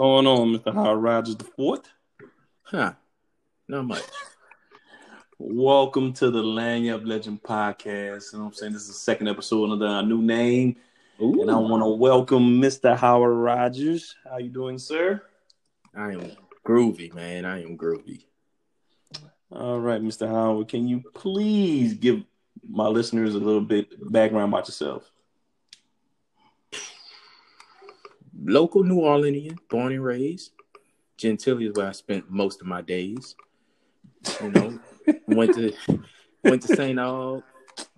Going on, Mr. Howard Rodgers the fourth? Huh. Not much. Welcome to the Lanyard Legend podcast. You know what I'm saying? This is the second episode under our new name. Ooh. And I want to welcome Mr. Howard Rodgers. How you doing, sir? I am groovy, man. I am groovy. All right, Mr. Howard, can you please give my listeners a little bit background about yourself? Local New Orleanian, born and raised. Gentilly is where I spent most of my days. You know, went to went to St. Aug.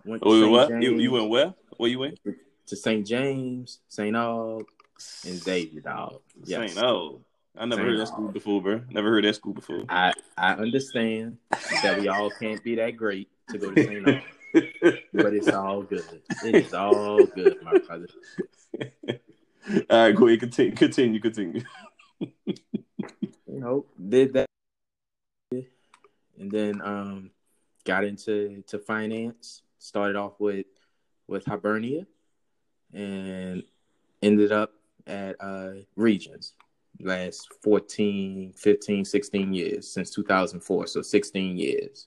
Went to Oh, St. what? James, You, you went where? Where you went? to St. James, St. Aug, and Xavier, dog. Yes. St. Oh, I never St. heard that school before, bro. Never heard that school before. I I understand that we all can't be that great to go to St. Aug, but it's all good. It is all good, my brother. All right, go ahead. Continue. Continue. Continue. you know, did that, and then um, got into to finance. Started off with with Hibernia, and ended up at uh, Regions. Last 14, 15, 16 years since 2004. So 16 years.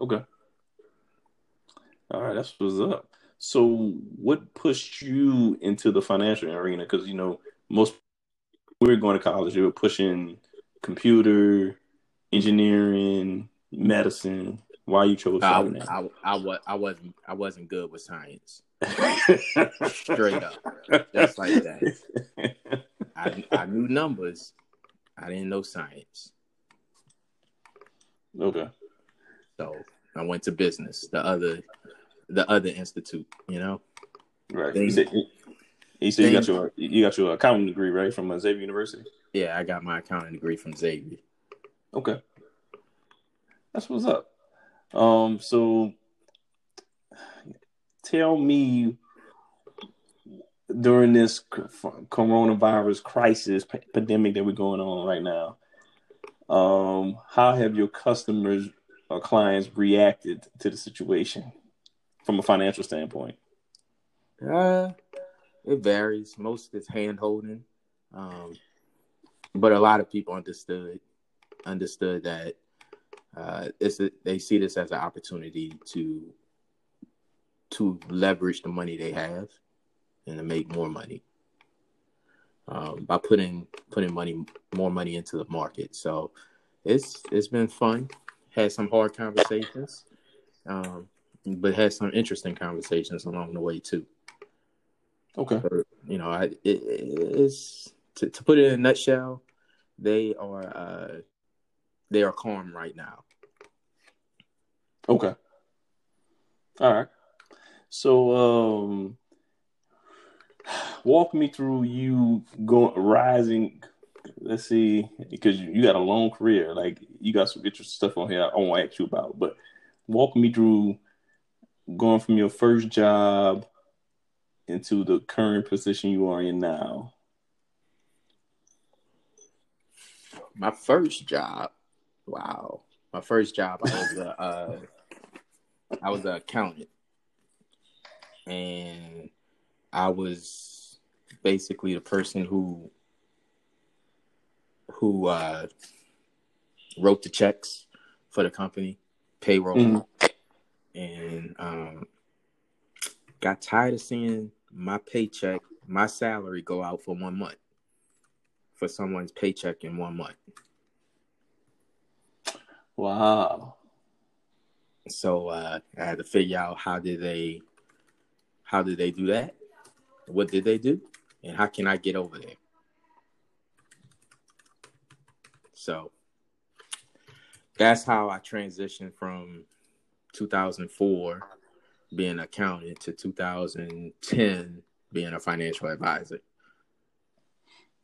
Okay. All right, that's what's up. So, what pushed you into the financial arena? Because you know, most we were going to college, they were pushing computer, engineering, medicine. Why you chose I, finance? I, I, was, I wasn't I wasn't good with science. Straight up. Just like that. I, I knew numbers. I didn't know science. Okay. So I went to business, the other the other institute, you know. Right. They- You said, you, said you got your you got your accounting degree right from uh, Xavier University. Yeah, I got my accounting degree from Xavier. Okay. That's what's up. Um, so tell me during this coronavirus crisis p- pandemic that we're going on right now, um, how have your customers or clients reacted to the situation from a financial standpoint? Uh it varies. Most is hand holding. Um but a lot of people understood understood that uh it's a, they see this as an opportunity to to leverage the money they have and to make more money um, by putting putting money more money into the market. So it's it's been fun. Had some hard conversations, um, but had some interesting conversations along the way too. Okay. But, you know, I it, it's to, to put it in a nutshell, they are uh, they are calm right now. Okay. All right. So, um, walk me through you going rising. Let's see, because you, you got a long career. Like you got some interesting stuff on here. I won't ask you about, but walk me through going from your first job into the current position you are in now. My first job, wow, my first job, I was a uh, I was an accountant, and I was basically the person who who uh, wrote the checks for the company, payroll, Mhm. And um, got tired of seeing my paycheck, my salary go out for one month for someone's paycheck in one month. Wow. So uh, I had to figure out how did they how did they do that? What did they do? And how can I get over there? So that's how I transitioned from 2004 being an accountant to 2010 being a financial advisor.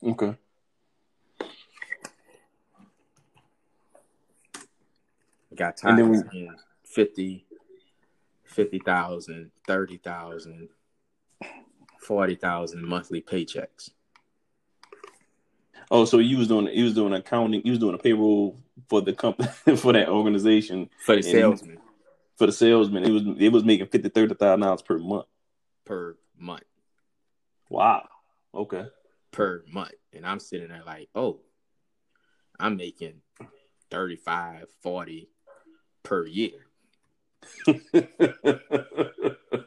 Okay. Got And then of seeing 50, 50,000, 30,000, 40,000 monthly paychecks. Oh, so you was doing you was doing accounting, you was doing a payroll for the company for that organization For the And salesman for the salesman. It was it was making fifty thirty thousand dollars per month. per month. Wow. Okay. per month. And I'm sitting there like, oh, I'm making 35, 40 per year.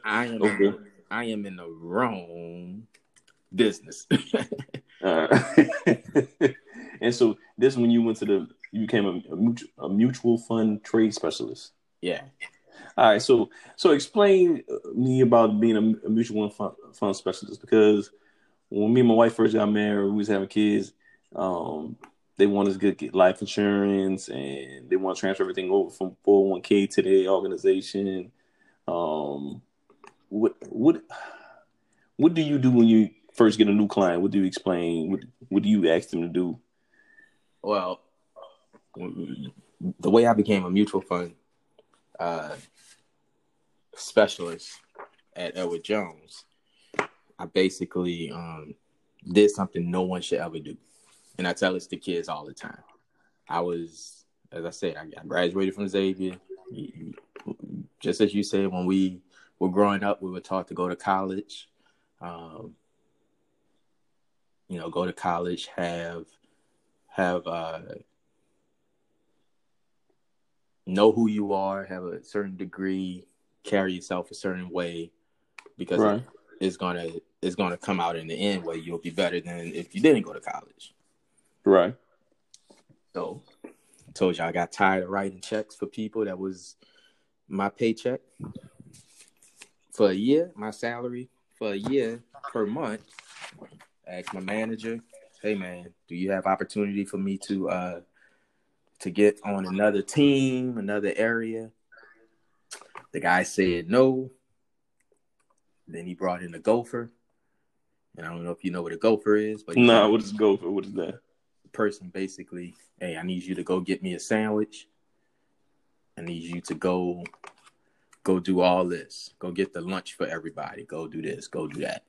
I am okay. I am in the wrong business. uh, and so this is when you went to the you became a, a, mutual, a mutual fund trade specialist. Yeah. All right. So so explain me about being a, mutual fund, fund specialist because when me and my wife first got married, we was having kids. Um, they want us to get life insurance and they want to transfer everything over from 401k to their organization. Um, what what what do you do when you first get a new client? What do you explain? What what do you ask them to do? Well, the way I became a mutual fund uh, specialist at Edward Jones, I basically um, did something no one should ever do and I tell this to kids all the time. I was, as I said, I, graduated from Xavier. Just as you said, when we were growing up, we were taught to go to college. Um, you know, go to college, have have uh, know who you are, have a certain degree, carry yourself a certain way, because right. it's gonna it's gonna come out in the end where you'll be better than if you didn't go to college. Right. So I told you I got tired of writing checks for people. That was my paycheck for a year, my salary for a year per month. I asked my manager, hey man, do you have opportunity for me to uh to get on another team, another area? The guy said no. Then he brought in a gopher. And I don't know if you know what a gopher is, but no, nah, what is gopher? What is that? The person basically, hey, I need you to go get me a sandwich. I need you to go go do all this. Go get the lunch for everybody. Go do this. Go do that.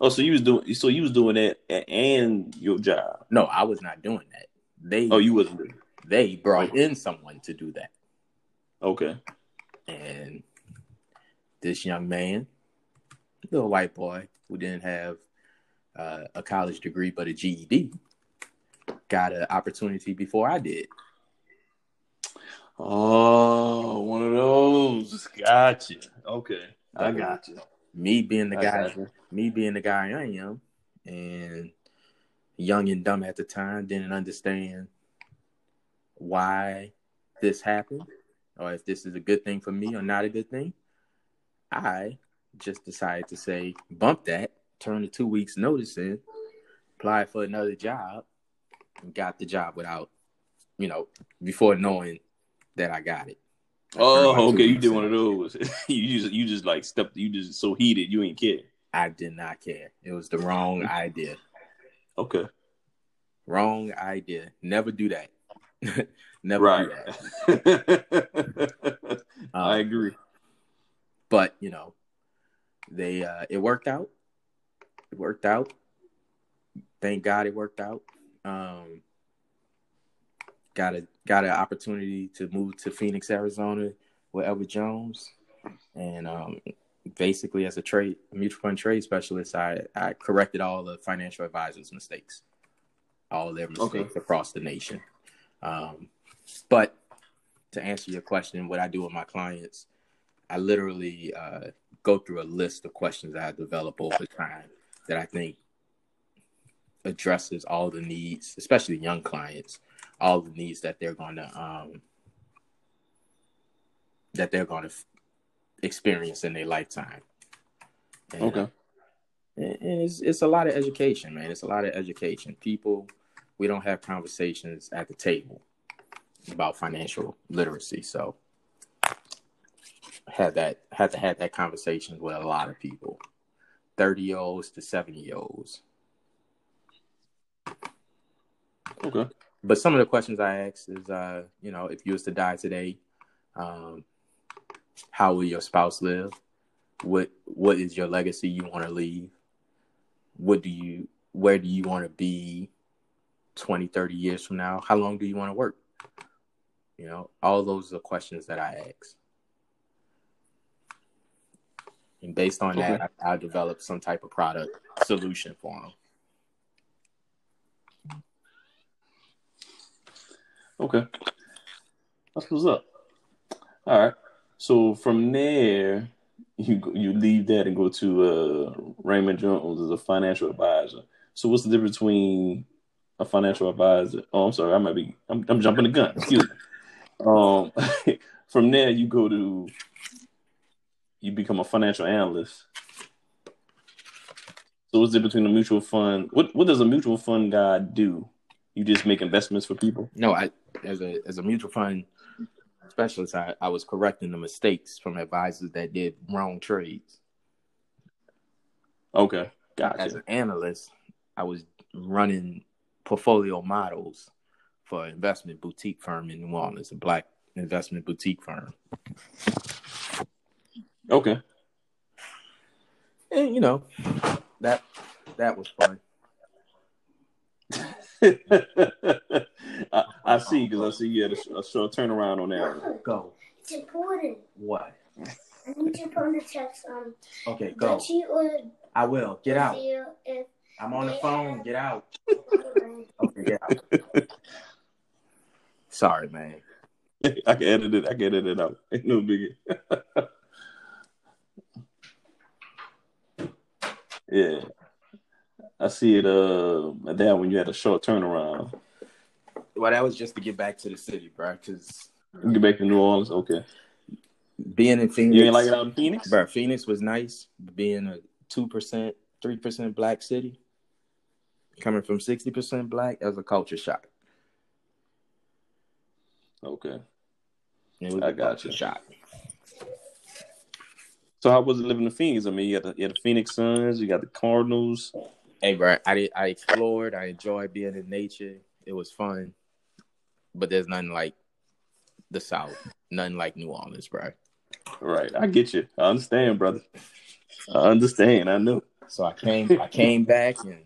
Oh, so you was doing so you was doing that and your job. No, I was not doing that. They Oh, you wasn't They brought in someone to do that. Okay. And this young man, little white boy who didn't have uh, a college degree but a GED, got an opportunity before I did. Oh, one of those. Gotcha. Okay. I got you. Me being the I guy, me being the guy I am, and young and dumb at the time, didn't understand why this happened, or if this is a good thing for me or not a good thing. I just decided to say, bump that, turn the two weeks notice in, apply for another job, and got the job without, you know, before knowing that I got it. oh, okay. You did one of those. you just you just like stepped. You just so heated. You ain't care. I did not care. It was the wrong idea. Okay. Wrong idea. Never do that. Never right. do that. um, I agree. But you know, they uh it worked out. It worked out. Thank God it worked out. Um, got a got an opportunity to move to Phoenix, Arizona, with Edward Jones, and um, basically as a trade a mutual fund trade specialist, I I corrected all the financial advisors' mistakes, all their mistakes okay. across the nation. Um, but to answer your question, what I do with my clients, I literally uh, go through a list of questions I develop over time that I think addresses all the needs, especially young clients, all the needs that they're going to um, that they're going to f- experience in their lifetime. And, okay. And it's it's a lot of education, man. It's a lot of education. People, we don't have conversations at the table about financial literacy, so had that had to have that conversation with a lot of people, thirty year olds to seventy year olds. Okay. But some of the questions I asked is, uh, you know, if you was to die today, um, how will your spouse live? What What is your legacy you want to leave? What do you Where do you want to be 20, 30 years from now? How long do you want to work? You know, all those are questions that I ask. And based on okay. that, I, I develop some type of product solution for them. Okay. That's what's up. All right. So from there, you you leave that and go to uh, Raymond James as a financial advisor. So what's the difference between a financial advisor? Oh, I'm sorry, I might be I'm, I'm jumping the gun. Excuse me. Um, from there, you go to you become a financial analyst. So what's the difference between a mutual fund? What what does a mutual fund guy do? You just make investments for people? No, I as a as a mutual fund specialist, I, I was correcting the mistakes from advisors that did wrong trades. Okay, gotcha. As an analyst, I was running portfolio models for an investment boutique firm in New Orleans, a black investment boutique firm. Okay. And you know, that that was fun. I, I, see because I see you had a, a, short turnaround on that. Go. It's important. What? I need your phone to text um. Okay, go. Or I will. Get out. If I'm on the phone. Get out. okay, get out. Sorry, man. I can edit it. I can edit it out. Ain't no biggie. yeah. I see it uh that when you had a short turnaround. Well, that was just to get back to the city, bro. Cause get back to New Orleans. Okay. Being in Phoenix, you ain't like it out in Phoenix, bro. Phoenix was nice. Being a two percent, three percent black city, coming from sixty percent black, that was a culture shock. Okay. I got you. Shot. So how was it living in Phoenix? I mean, you got the, you had the Phoenix Suns, you got the Cardinals. Hey, bro, I did, I explored. I enjoyed being in nature. It was fun, but there's nothing like the South. Nothing like New Orleans, bro. Right, I get you. I understand, brother. I understand. I know. So I came, I came back and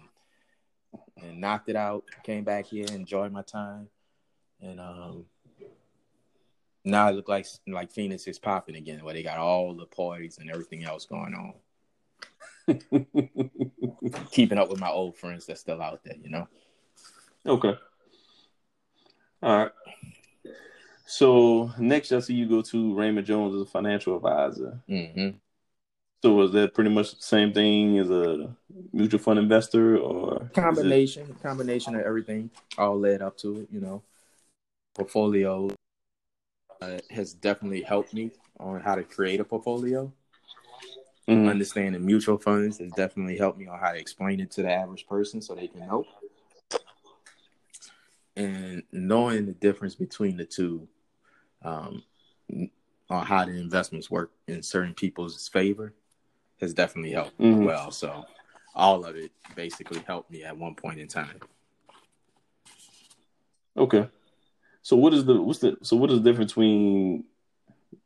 and knocked it out. Came back here, enjoyed my time, and um, now it look like like Phoenix is popping again, where they got all the parties and everything else going on. Keeping up with my old friends that's still out there, you know. Okay. All right. So next, I see you go to Raymond James as a financial advisor. Mm-hmm. So was that pretty much the same thing as a mutual fund investor, or combination? It... Combination of everything, all led up to it. You know, portfolio uh, has definitely helped me on how to create a portfolio. Mm-hmm. Understanding mutual funds has definitely helped me on how to explain it to the average person so they can know. And knowing the difference between the two, um, on how the investments work in certain people's favor, has definitely helped mm-hmm. well. So all of it basically helped me at one point in time. Okay. So what is the what's the so what is the difference between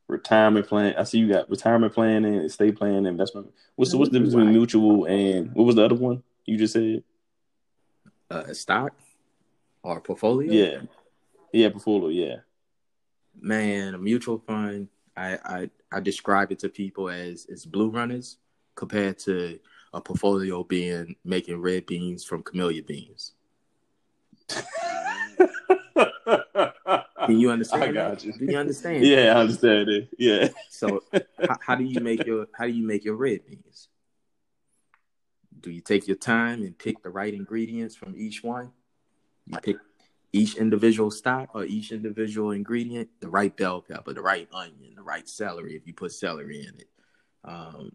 retirement plan? I see you got retirement planning, estate planning, investment. What's the what's the difference between mutual and what was the other one you just said? Uh, stock or portfolio? Yeah, yeah, portfolio. Yeah. Man, a mutual fund. I I I describe it to people as as blue runners compared to a portfolio being making red beans from camellia beans. Can you understand? I got you. Do you understand? Yeah, I understand it. Yeah. so, how, how do you make your how do you make your red beans? Do you take your time and pick the right ingredients from each one? You pick each individual stock or each individual ingredient, the right bell pepper, the right onion, the right celery if you put celery in it. Um,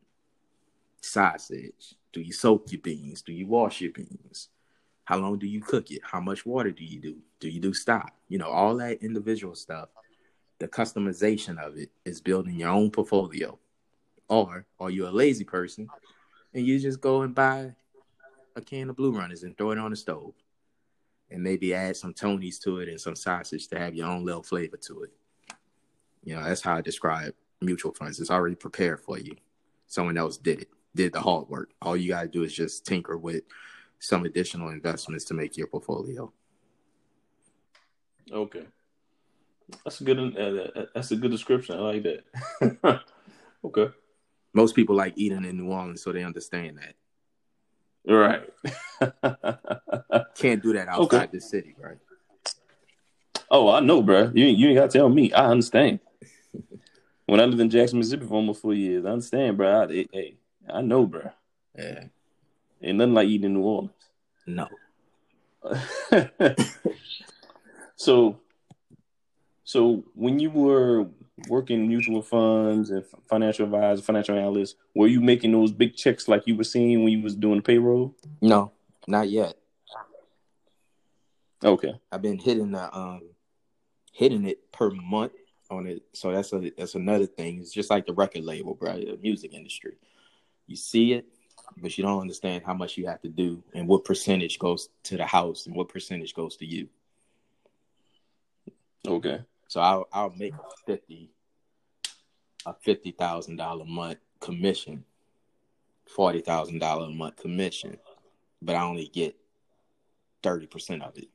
sausage. Do you soak your beans? Do you wash your beans? How long do you cook it? How much water do you do? Do you do stock? You know, all that individual stuff. The customization of it is building your own portfolio. Or are you a lazy person and you just go and buy a can of blue runners and throw it on the stove? And maybe add some Tony's to it and some sausage to have your own little flavor to it. You know, that's how I describe mutual funds. It's already prepared for you. Someone else did it, did the hard work. All you gotta do is just tinker with some additional investments to make your portfolio. Okay, that's a good. Uh, that's a good description. I like that. okay. Most people like eating in New Orleans, so they understand that. Right. Can't do that outside okay. the city, right? Oh, I know, bro. You you ain't got to tell me. I understand. When I lived in Jackson, Mississippi for almost four years, I understand, bro. I, hey, I know, bro. Yeah. Ain't nothing like eating in New Orleans. No. so, so when you were working mutual funds and financial advisor, financial analyst, were you making those big checks like you were seeing when you was doing the payroll? No, not yet. Okay. I've been hitting the um hitting it per month on it. So that's a that's another thing. It's just like the record label, bro, the music industry. You see it, but you don't understand how much you have to do and what percentage goes to the house and what percentage goes to you. Okay. So I'll I'll make a fifty a fifty thousand dollar month commission, forty thousand dollar a month commission, but I only get thirty percent of it.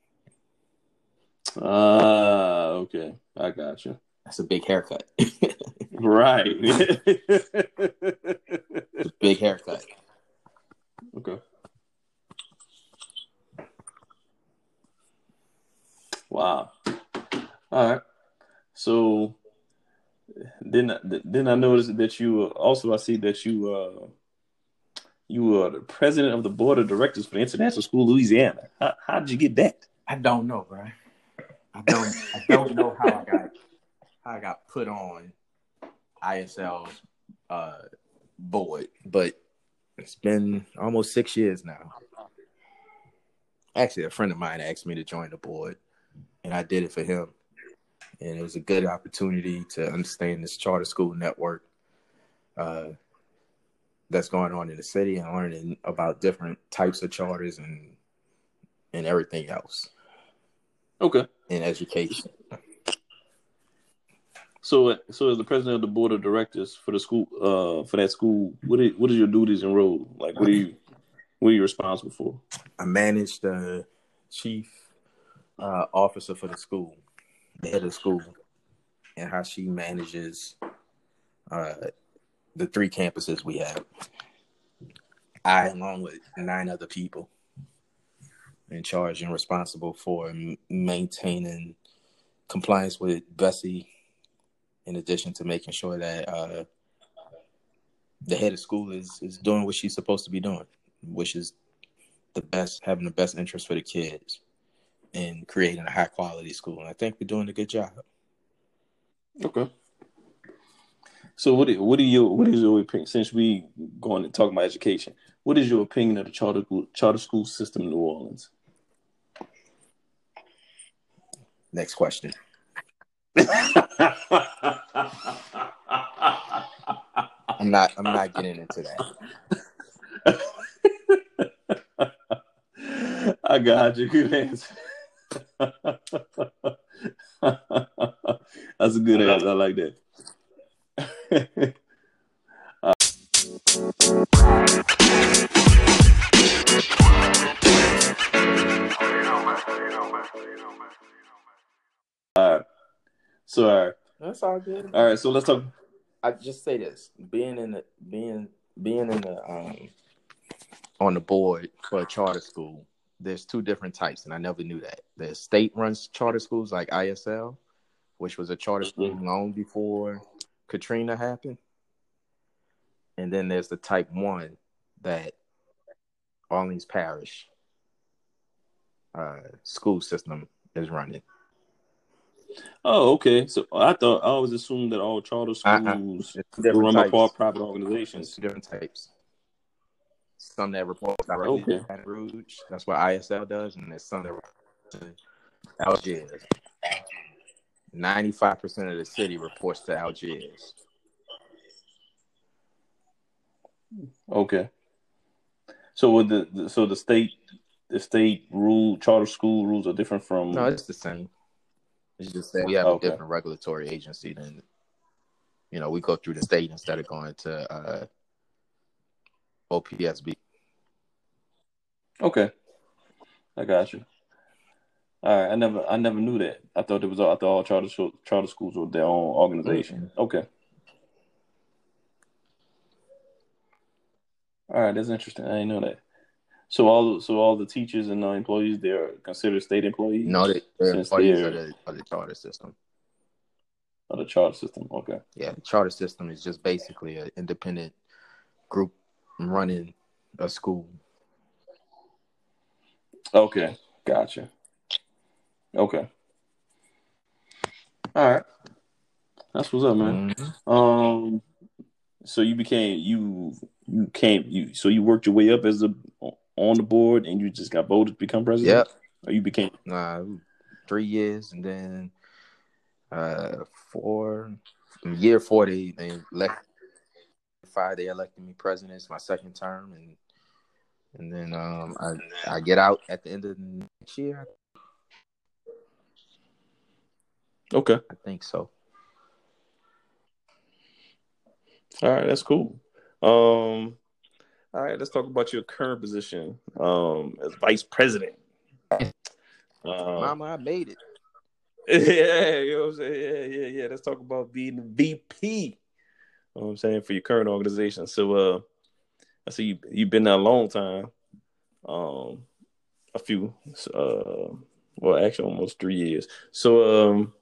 Ah, uh, okay. I got you. That's a big haircut. right. a big haircut. Okay. Wow. All right. So then, then I noticed that you also I see that you uh you are the president of the board of directors for the International School Louisiana. How how did you get that? I don't know, bro. I don't I don't know how I got how I got put on ISL's uh board, but it's been almost six years now. Actually, a friend of mine asked me to join the board, and I did it for him. And it was a good opportunity to understand this charter school network uh, that's going on in the city and learning about different types of charters and and everything else. Okay. In education. So, so as the president of the board of directors for the school, uh, for that school, what is what is your duties and role? Like, what are you, what are you responsible for? I manage the chief uh, officer for the school, the head of school, and how she manages uh, the three campuses we have. I, along with nine other people, in charge and responsible for maintaining compliance with BESE in addition to making sure that uh, the head of school is is doing what she's supposed to be doing, which is the best, having the best interest for the kids, and creating a high quality school. And I think we're doing a good job. Okay. So what what are your what is your opinion since we going to talk about education? What is your opinion of the charter charter school system in New Orleans? Next question. I'm not. I'm not getting into that. I got you. Good answer. That's a good answer. I like that. uh, all right. So, all right. That's all good. All right. So let's talk. I just say this: being in the being being in the um on the board for a charter school, there's two different types, and I never knew that. There's state runs charter schools like ISL, which was a charter school mm-hmm. long before Katrina happened, and then there's the type one that Orleans Parish uh, school system is running. Oh, okay. So I thought I always assumed that all charter schools uh-uh. run by private organizations. different types. Some that report directly okay. to Baton Rouge. That's what ISL does, and there's some that report to Algiers. Ninety-five percent of the city reports to Algiers. Okay. So with the, the so the state the state rule charter school rules are different from No, it's the same. It's just that we have okay. a different regulatory agency than you know, we go through the state instead of going to uh OPSB. Okay. I got you. All right, I never, I never knew that. I thought it was, all, I thought all charter charter schools were their own organization. Mm-hmm. Okay. All right, that's interesting. I didn't know that. So all so all the teachers and uh, employees they're considered state employees. No, they, they're employees they're- of the, of the charter system. of the charter system. Okay. Yeah, the charter system is just basically an independent group running a school. Okay. Gotcha. Okay. All right. That's what's up, man. Mhm. Um. So you became you you came you so you worked your way up as a on the board and you just got voted to become president. Yep. Or you became uh, three years, and then uh, four year four they they elect five they elected me president. It's my second term, and and then um I I get out at the end of the next year. okay. I think so. All right, that's cool. Um, all right, let's talk about your current position um, as vice president. Um, Mama, I made it. yeah, you know what I'm saying? Yeah, yeah, yeah. Let's talk about being the VP. You know what I'm saying for your current organization. So, uh, I see you, you've been there a long time. Um, a few, uh, well, actually, almost three years. So, um,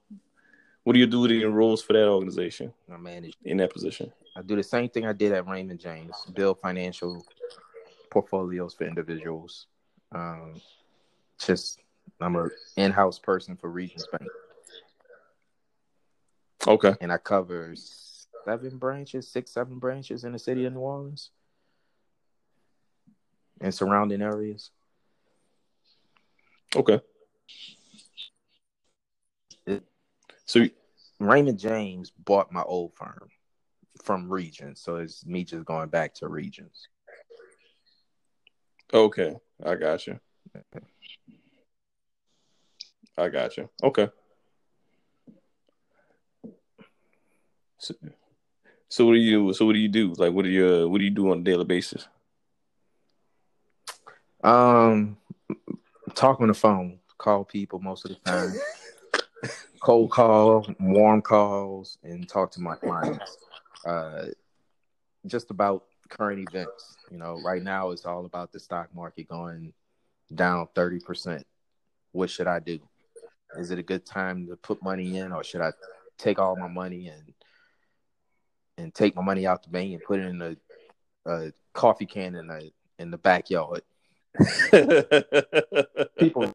what do you do with your roles for that organization I manage in that position? I do the same thing I did at Raymond James, build financial portfolios for individuals. Um, just I'm a in-house person for Regions Bank, Okay. and I cover seven branches, six, seven branches in the city of New Orleans and surrounding areas. Okay. It- So, Raymond James bought my old firm from Regions, so it's me just going back to Regions. okay, I got you. I got you. Okay. So, so what do you? So what do you do? Like, what do you? What do you do on a daily basis? Um, talk on the phone, call people most of the time, cold call, warm calls, and talk to my clients. Uh, just about current events. You know, right now it's all about the stock market going down thirty percent. What should I do? Is it a good time to put money in, or should I take all my money and and take my money out the bank and put it in a, a coffee can in the in the backyard? People-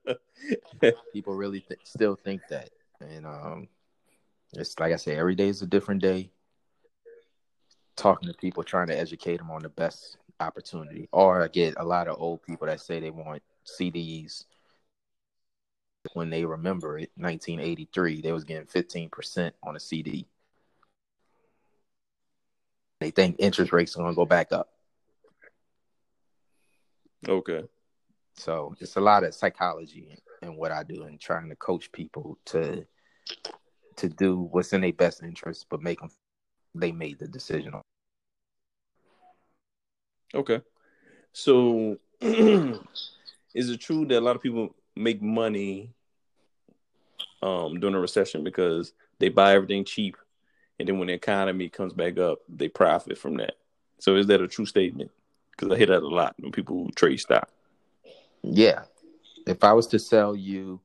people really th- still think that and um it's like i say every day is a different day. Talking to people trying to educate them on the best opportunity. Or i get a lot of old people that say they want cds when they remember it 1983 they was getting 15% on a cd they think interest rates are going to go back up. Okay. So it's a lot of psychology in what I do and trying to coach people to to do what's in their best interest, but make them they made the decision. Okay. So, is it true that a lot of people make money um, during a recession because they buy everything cheap, and then when the economy comes back up, they profit from that? So, is that a true statement? Because I hear that a lot when people trade stock. Yeah, if I was to sell you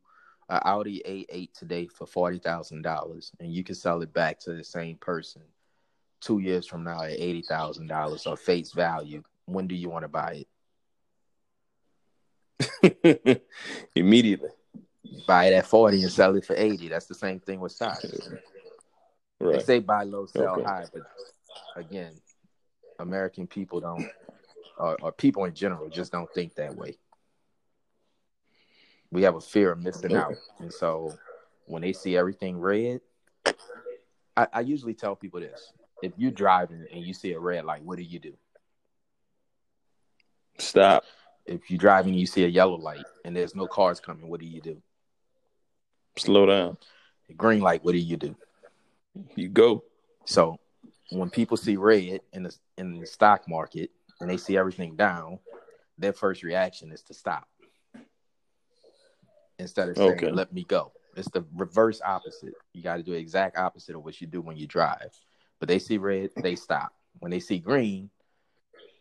an Audi A8 today for forty thousand dollars, and you can sell it back to the same person two years from now at eighty thousand dollars or face value, when do you want to buy it? Immediately. Buy it at forty and sell it for eighty. That's the same thing with stocks. They say buy low, sell Okay. high, but again, American people don't, or, or people in general, just don't think that way. We have a fear of missing out, and so when they see everything red, I, I usually tell people this: if you're driving and you see a red light, what do you do? Stop. If you're driving and you see a yellow light and there's no cars coming, what do you do? Slow down. Green light, what do you do? You go. So when people see red in the in the stock market and they see everything down, their first reaction is to stop instead of saying Okay. "let me go." It's the reverse opposite. You got to do the exact opposite of what you do when you drive. But they see red, they stop. When they see green,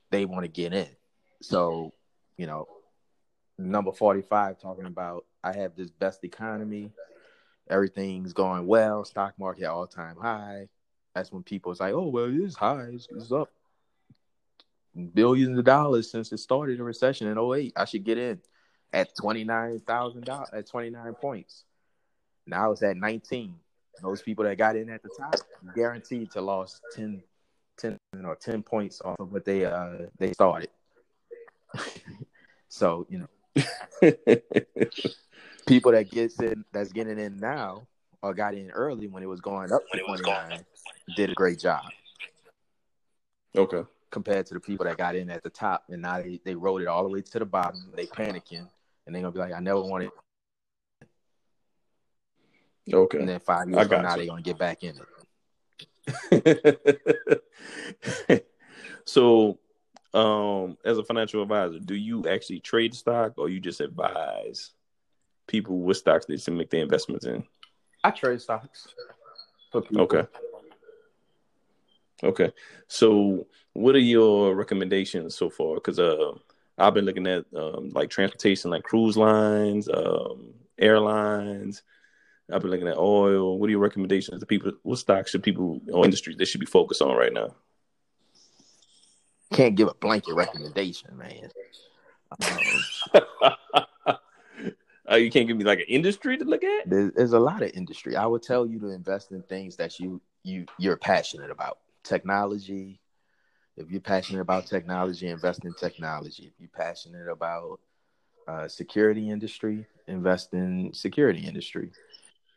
they want to get in. So you know, number 45 talking about I have this best economy, everything's going well, stock market all time high. That's when people is like, oh well, it is high, it's, it's up billions of dollars since it started the recession in 08. I should get in at twenty nine thousand dollars at twenty nine points. Now it's at nineteen. Those people that got in at the top guaranteed to lost 10, 10 or ten points off of what they uh they started. so you know, people that gets in that's getting in now or got in early when it was going up when it was going did a great job. Okay. Compared to the people that got in at the top and now they, they rode it all the way to the bottom. They panicking and they're gonna be like, I never wanted Okay. and then five years from now they're gonna get back in it. so um as a financial advisor, do you actually trade stock or you just advise people with stocks they should make their investments in? I trade stocks. Okay. Okay. So, what are your recommendations so far? Because uh, I've been looking at um, like transportation, like cruise lines, um, airlines. I've been looking at oil. What are your recommendations to people? What stocks should people or industries they should be focused on right now? Can't give a blanket recommendation, man. Um, uh, you can't give me like an industry to look at. There's, there's a lot of industry. I would tell you to invest in things that you you you're passionate about. Technology. If you're passionate about technology, invest in technology. If you're passionate about uh, security industry, invest in security industry.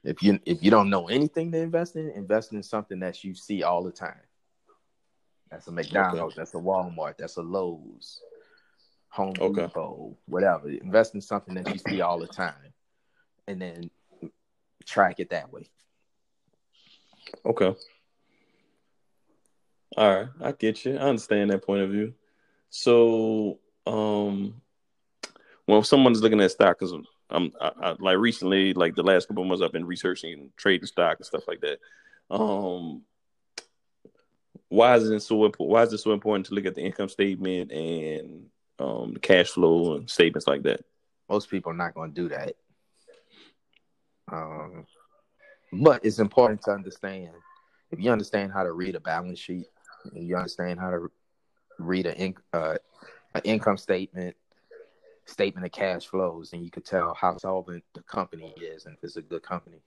If you if you don't know anything to invest in, invest in something that you see all the time. That's a McDonald's. Okay. That's a Walmart. That's a Lowe's. Home okay. Depot, whatever. Invest in something that you see all the time, and then track it that way. Okay. All right, I get you. I understand that point of view. So, um, when someone's looking at stock, because I'm I, I, like recently, like the last couple months, I've been researching trading stock and stuff like that. Um, why is it so important? Why is it so important to look at the income statement and um, cash flow and statements like that? Most people are not going to do that. Um, but it's important to understand if you understand how to read a balance sheet, you understand how to read an, in, uh, an income statement, statement of cash flows, and you can tell how solvent the company is and if it's a good company.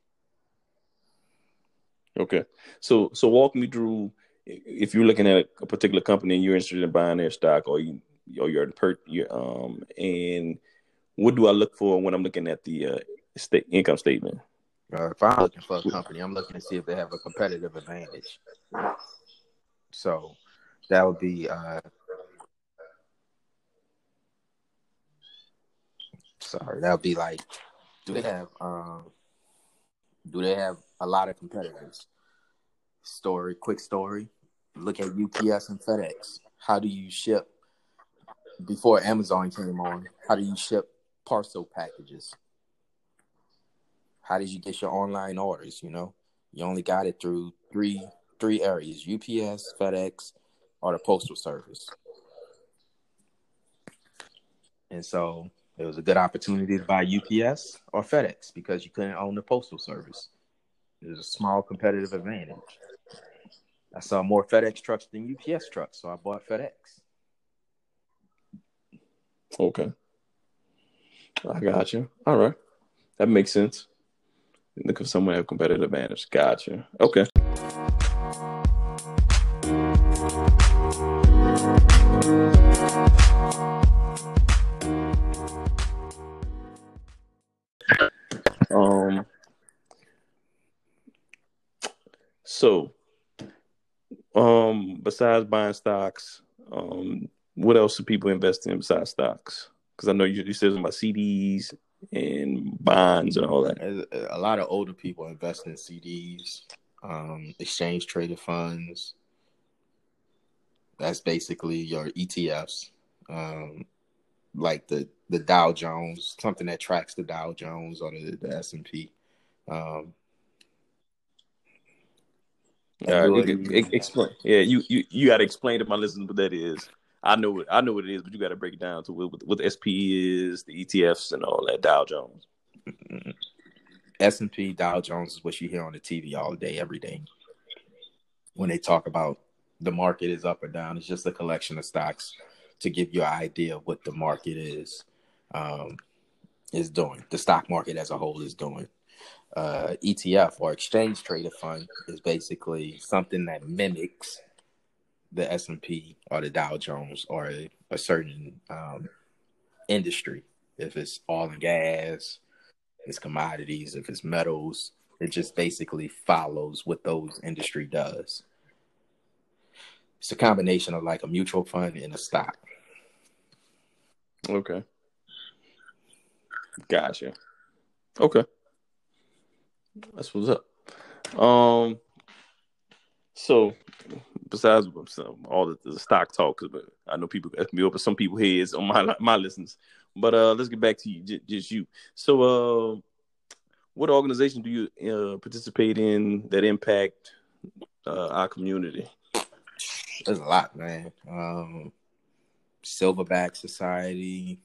Okay, so so walk me through if you're looking at a particular company and you're interested in buying their stock, or you or your per your um and what do I look for when I'm looking at the uh, state income statement? Uh, if I'm looking for a company, I'm looking to see if they have a competitive advantage. So that would be uh, sorry, that would be like, do they have um, do they have a lot of competitors? Story, quick story. Look at UPS and FedEx. How do you ship before Amazon came on? How do you ship parcel packages? How did you get your online orders? You know, you only got it through three three areas: UPS, FedEx, or the postal service. And so it was a good opportunity to buy UPS or FedEx because you couldn't own the postal service. It was a small competitive advantage. I saw more FedEx trucks than UPS trucks, so I bought FedEx. Okay. I got you. All right. That makes sense. Look for someone have competitive advantage. Gotcha. Okay. Um. So, um, besides buying stocks, um, what else do people invest in besides stocks? Because I know you, you said about CDs and bonds and all that. A lot of older people invest in CDs, um, exchange traded funds. That's basically your ETFs, um, like the the Dow Jones, something that tracks the Dow Jones or the, the S and P. Um, uh, explain. Yeah, you you you got to explain to my listeners what that is. I know it. I know what it is, but you got to break it down to what, what the SP is, the ETFs, and all that. Dow Jones. S and P, Dow Jones is what you hear on the TV all day, every day. When they talk about the market is up or down, it's just a collection of stocks to give you an idea of what the market is um, is doing. The stock market as a whole is doing. Uh, ETF or exchange traded fund is basically something that mimics the S and P or the Dow Jones or a, a certain um, industry. If it's oil and gas, it's commodities, if it's metals, it just basically follows what those industry does. It's a combination of like a mutual fund and a stock. Okay. Gotcha. Okay. That's what's up. Um. So, besides all the, the stock talk, because I know people got me over some people heads on my my listens. But uh, let's get back to you, j- just you. So, uh, what organization do you uh, participate in that impact uh, our community? There's a lot, man. Um, Silverback Society.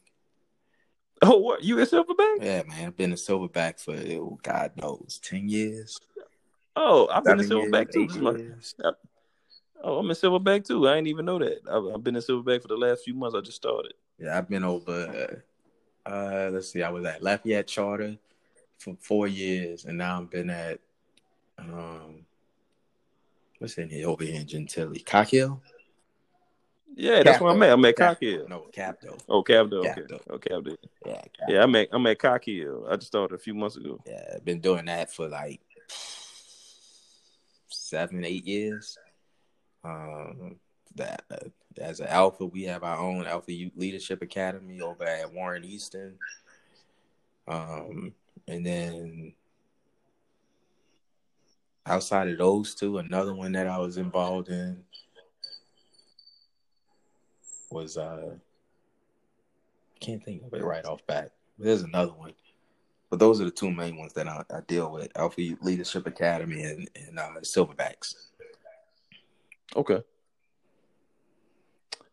Oh, what you at Silverback? Yeah, man. I've been a Silverback for oh, God knows ten years. Oh, I've been a Silverback years, too. my- Oh, I'm in Silverback too. I didn't even know that. I've, I've been in Silverback for the last few months. I just started. Yeah, I've been over. Uh, let's see, I was at Lafayette Charter for four years, and now I've been at um, what's in here over here in Gentilly, Cock Hill. Yeah, that's where I'm at. I'm at Cap- Cock Hill. No, Capdau. Oh, Cavdo. Okay. Capdau. Oh, Cavdo. Yeah, Cap- Yeah, I'm at I'm at Cock Hill. I just started a few months ago. yeah. I've been doing that for like seven, eight years. Um, that uh, as an Alpha, we have our own Alpha Youth Leadership Academy over at Warren Easton. Um, and then outside of those two, another one that I was involved in was uh, I can't think of it right off bat. There's another one. But those are the two main ones that I, I deal with: Alpha Leadership Academy and, and uh, Silverbacks. Okay.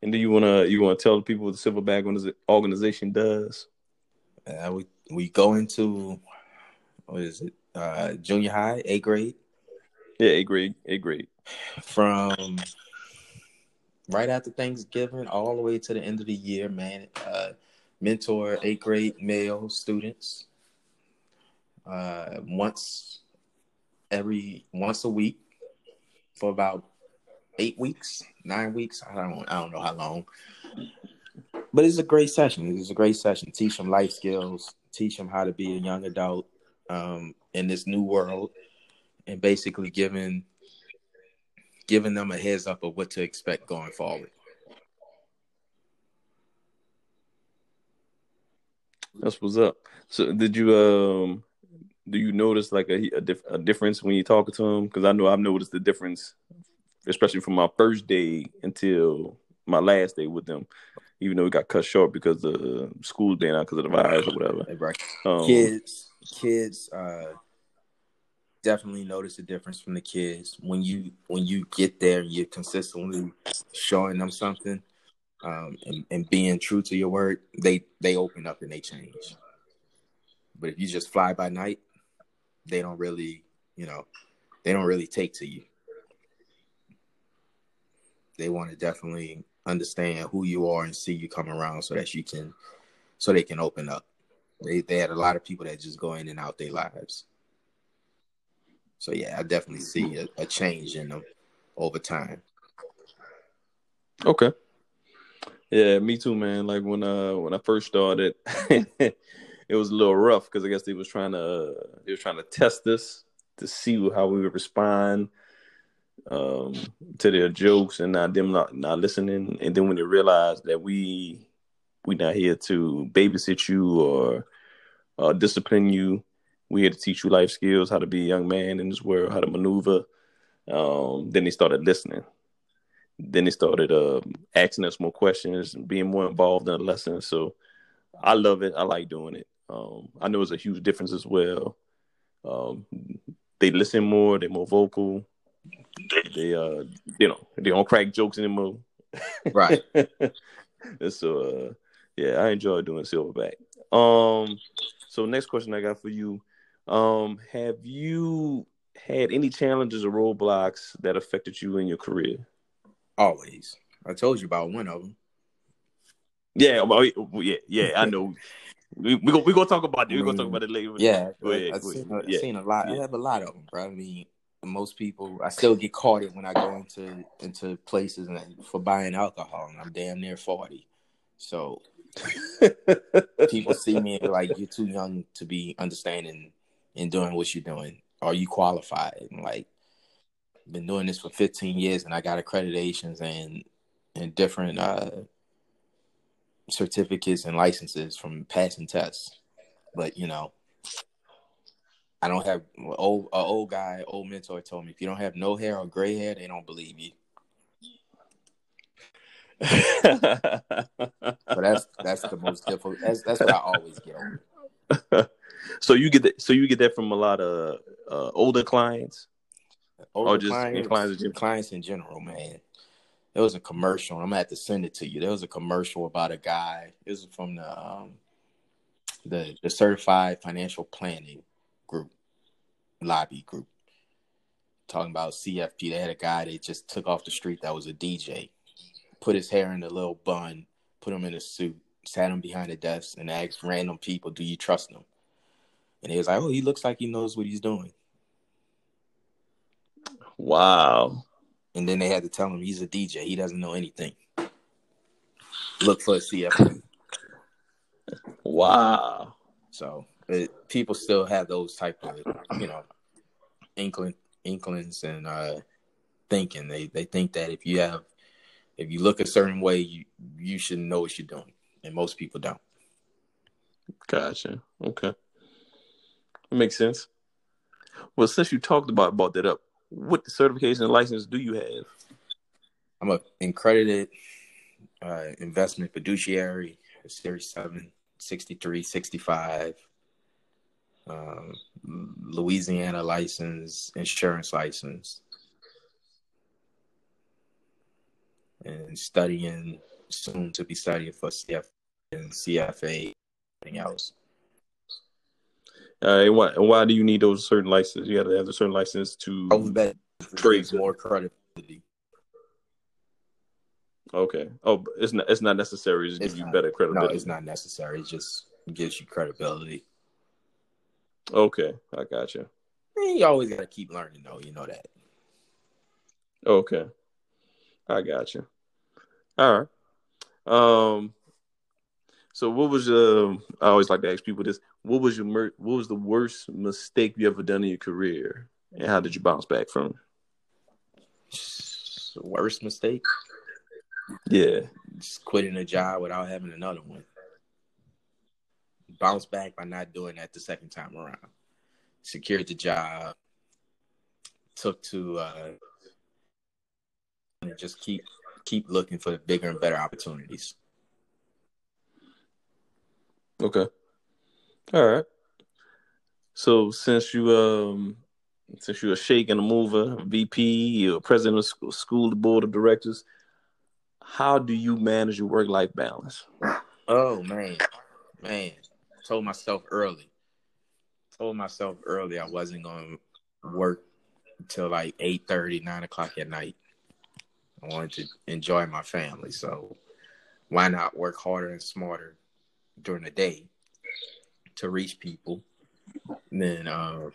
And do you wanna you wanna tell the people what the Silverback organization does? Uh, we we go into what is it? Uh, junior high, eighth grade, Yeah, A grade, A grade. from right after Thanksgiving all the way to the end of the year. Man, uh, mentor eighth grade male students uh, once every once a week for about eight weeks, nine weeks. I don't I don't know how long. But it's a great session. It's a great session. Teach them life skills. Teach them how to be a young adult um, in this new world, and basically giving giving them a heads up of what to expect going forward. That's what's up. So did you um do you notice like a a, dif- a difference when you talking to them? Because I know I've noticed the difference, especially from my first day until my last day with them. Even though we got cut short because the school's being out because of the virus or whatever. Um, kids kids uh definitely notice the difference from the kids. When you when you get there and you're consistently showing them something um and, and being true to your word they they open up and they change. But if you just fly by night they don't really you know they don't really take to you. They want to definitely understand who you are and see you come around so that you can so they can open up. They they had a lot of people that just go in and out their lives. So yeah, I definitely see a, a change in them over time. Okay. Yeah, me too, man. Like when uh when I first started, it was a little rough because I guess they was trying to they was trying to test us to see how we would respond um to their jokes and not them not not listening. And then when they realized that we we not here to babysit you or uh, discipline you, we had to teach you life skills, how to be a young man in this world, how to maneuver. Um, then they started listening then they started uh, asking us more questions and being more involved in the lesson. So I love it. I like doing it. Um, I know it's a huge difference as well. Um, they listen more. They're more vocal. They uh, you know, they don't crack jokes anymore. Right. So uh yeah, I enjoy doing silverback. Um so next question I got for you. Um have you had any challenges or roadblocks that affected you in your career? Always. I told you about one of them. Yeah, well, yeah, yeah, I know. We we go we gonna talk about it. We gonna talk about it later. Yeah, Go ahead, I've seen. I've Yeah. seen a lot. I have a lot of them, bro. I mean, most people, I still get caught it when I go into into places and for buying alcohol, and I'm damn near forty. So people see me like, "You're too young to be understanding and doing what you're doing. Are you qualified?" And like, been doing this for 15 years, and I got accreditations and and different uh, certificates and licenses from passing tests. But you know, I don't have old a old guy, old mentor told me if you don't have no hair or gray hair, they don't believe you. So that's that's the most difficult. That's that's what I always get over. so you get that. So you get that from a lot of uh, older clients. Older Or just clients, clients in general? clients in general, man. There was a commercial. I'm gonna have to send it to you. There was a commercial about a guy. It was from the um, the the Certified Financial Planning Group, lobby group, talking about CFP. They had a guy they just took off the street that was a DJ, put his hair in a little bun, put him in a suit, sat him behind a desk, and asked random people, "Do you trust him?" And he was like, "Oh, he looks like he knows what he's doing." Wow. And then they had to tell him he's a DJ. He doesn't know anything. Look for a CFP. Wow. So it, people still have those type of, you know, inkling, inklings and uh, thinking. They they think that if you have, if you look a certain way, you you should know what you're doing, and most people don't. Gotcha. Okay. Makes sense. Well, since you talked about brought that up, what certification and license do you have? I'm a accredited uh, investment fiduciary, Series 7, 63, 65, um, Louisiana license, insurance license, and studying soon to be studying for CF and CFA, anything else. Uh, and why, and why do you need those certain licenses? You got to have a certain license to. Over that Trade. more credibility. Okay. Oh, it's not. It's not necessary. Just It's you not. better No, it's not necessary. It just gives you credibility. Okay, I got you. You always got to keep learning, though. You know that. Okay, I got you. All right. Um. So, what was um? I always like to ask people this: What was your What was the worst mistake you ever done in your career, and how did you bounce back from? it? Worst mistake? Yeah. Just quitting a job without having another one. Bounce back by not doing that the second time around. Secured the job. Took to uh just keep keep looking for the bigger and better opportunities. Okay. All right. So since you um since you're a shake and a mover, VP, you're president of school, school board of directors, how do you manage your work life balance? Oh man, man! Told myself early. Told myself early I wasn't going to work until like 8 9 o'clock at night. I wanted to enjoy my family, so why not work harder and smarter during the day to reach people than uh,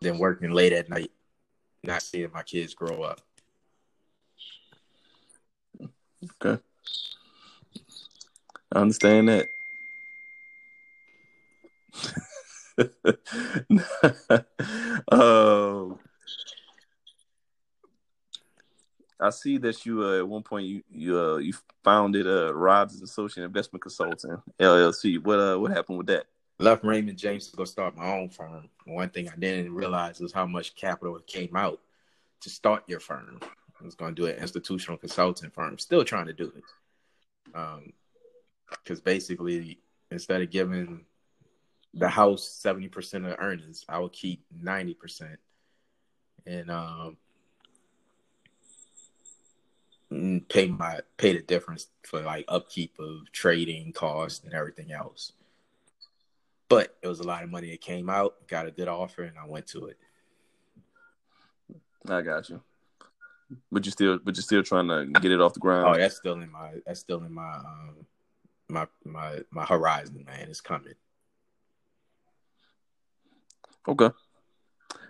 than working late at night, not seeing my kids grow up. Okay. I understand that. um, I see that you uh, at one point you you uh, you founded uh, Rob's Associate Investment Consulting LLC. What uh what happened with that? left Raymond James to go start my own firm. One thing I didn't realize was how much capital came out to start your firm. I was going to do an institutional consulting firm. Still trying to do it. Because basically, instead of giving the house 70% of earnings, I would keep 90%. And um, pay my pay the difference for like upkeep of trading costs and everything else. But it was a lot of money that came out, got a good offer, and I went to it. I got you. But you still, but you're still trying to get it off the ground. Oh, that's still in my that's still in my um my my my horizon, man. It's coming. Okay.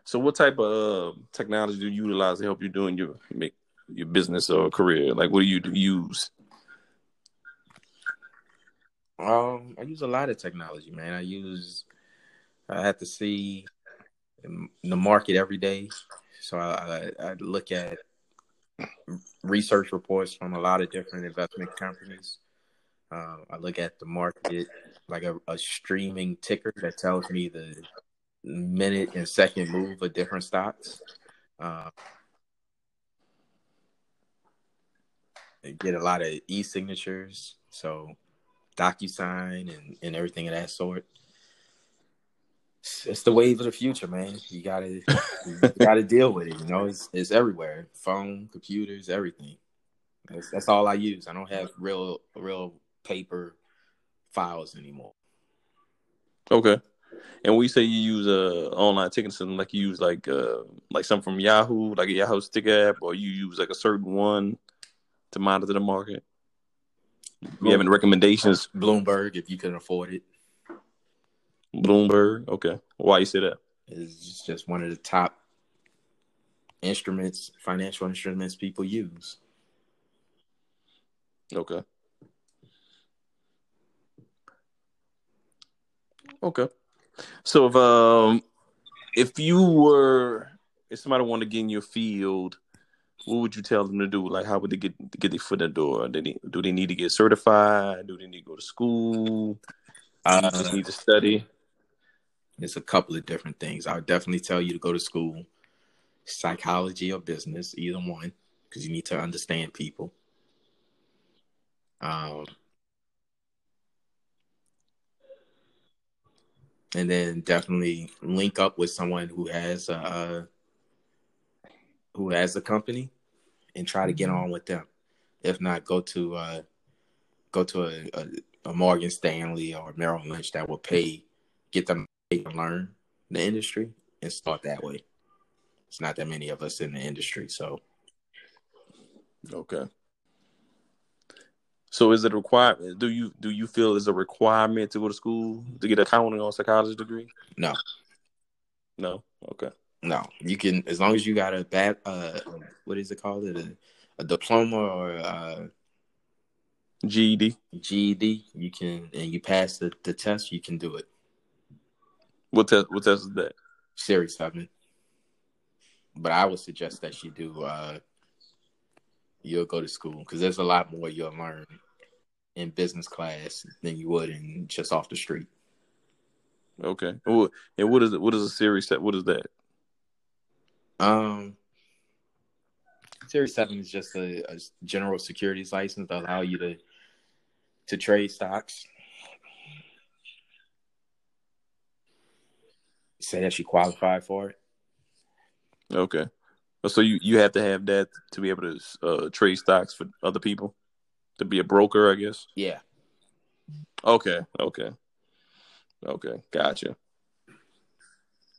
So, what type of uh, technology do you utilize to help you doing your make your business or career? Like, what do you use? Um, I use a lot of technology, man. I use I have to see the market every day, so I, I, I look at research reports from a lot of different investment companies. Uh, I look at the market like a, a, streaming ticker that tells me the minute and second move of different stocks. Uh, get a lot of e-signatures, so DocuSign and, and everything of that sort. It's the wave of the future, man. You gotta you gotta deal with it. You know, it's it's everywhere. Phone, computers, everything. That's, that's all I use. I don't have real real paper files anymore. Okay. And we say you use a online ticketing system, like you use like uh like something from Yahoo, like a Yahoo stick app, or you use like a certain one to monitor the market. You have any recommendations? Bloomberg, if you can afford it. Bloomberg. Okay. Why you say that? It's just one of the top instruments, financial instruments people use. Okay. Okay. So if um if you were if somebody wanted to get in your field, what would you tell them to do? Like how would they get get their foot in the door? Do they do they need to get certified? Do they need to go to school? Uh, just need to study. It's a couple of different things. I would definitely tell you to go to school, psychology or business, either one, because you need to understand people. Um, and then definitely link up with someone who has a who has a company and try to get mm-hmm. on with them. If not, go to uh, go to a, a, a Morgan Stanley or Merrill Lynch that will pay get them to learn the industry and start that way. It's not that many of us in the industry, so okay. So is it a requirement? Do you do you feel it's a requirement to go to school to get a accounting or psychology degree? No. No. Okay. No. You can as long as you got a bad uh what is it called? It a, a diploma or a GED. GED. You can and you pass the, the test, you can do it. What test what test is that? Series seven. But I would suggest that you do uh you'll go to school because there's a lot more you'll learn in business class than you would in just off the street. Okay. And what is it? What is a series set? What is that? Um, Series Seven is just a, a general securities license that allow you to to trade stocks. Say that you qualify for it. Okay. So you you have to have that to be able to uh, trade stocks for other people to be a broker, I guess. Yeah. Okay. Okay. Okay. Gotcha.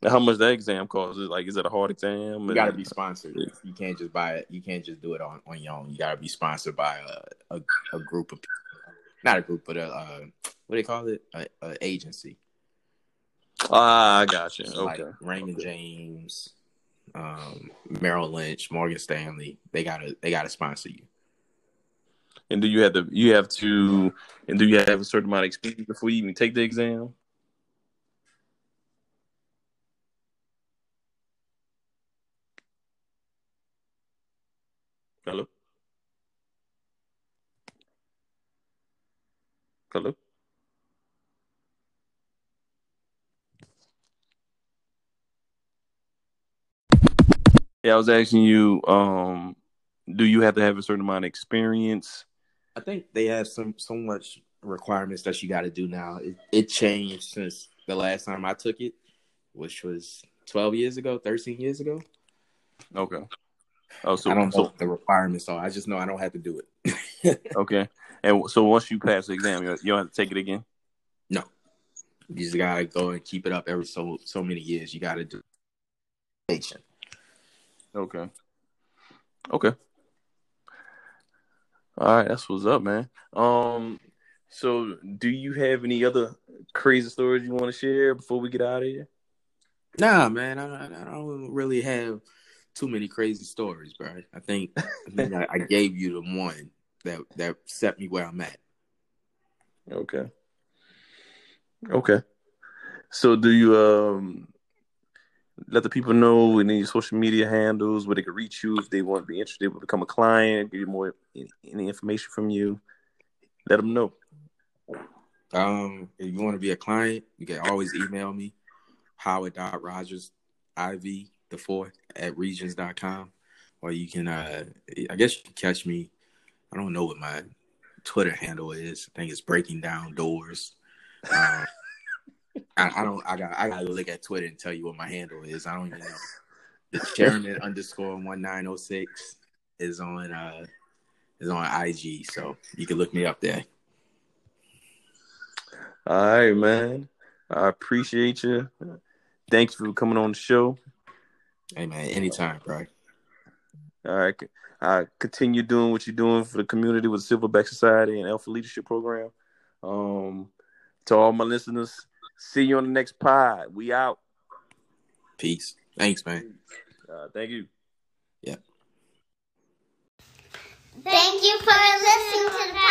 How much that exam costs? Is like, is it a hard exam? You got to be sponsored. You can't just buy it. You can't just do it on, on your own. You got to be sponsored by a, a, a group of people. Not a group, but a uh, what do they call it? A, a agency. Ah, I got you. Okay. Raymond James, um, Merrill Lynch, Morgan Stanley. They gotta they gotta sponsor you. And do you have to you have to and do you have a certain amount of experience before you even take the exam? Hello? Hello? Yeah, I was asking you, um, do you have to have a certain amount of experience I think they have some so much requirements that you got to do now. It, it, changed since the last time I took it, which was twelve years ago, thirteen years ago. Okay. Oh, so I don't know so the requirements are. I just know I don't have to do it. okay. And so once you pass the exam, you, you don't have to take it again. no, you just gotta go and keep it up every so so many years. You gotta do. patient. Okay. Okay. All right, that's what's up, man. Um, so do you have any other crazy stories you want to share before we get out of here? Nah, man, I, I don't really have too many crazy stories, bro. I think, I, think I, I gave you the one that that set me where I'm at. Okay. Okay. So do you um let the people know any social media handles where they can reach you if they want to be interested, to become a client, get more any information from you? Let them know. Um, if you want to be a client, you can always email me, Howard Rodgers IV, the fourth, at regions.com. Or you can, uh, I guess you can catch me. I don't know what my Twitter handle is. I think it's breaking down doors. Um, I, I, don't, I got, I got to look at Twitter and tell you what my handle is. I don't even know. The chairman underscore 1906 is on, uh, is on IG. So you can look me up there. All right, man. I appreciate you. Thanks for coming on the show. Hey man, anytime, bro. All right, I continue doing what you're doing for the community with Silverback Society and Alpha Leadership Program. Um, to all my listeners, see you on the next pod. We out. Peace. Thanks, man. Uh, thank you. Yeah. Thank you for listening to.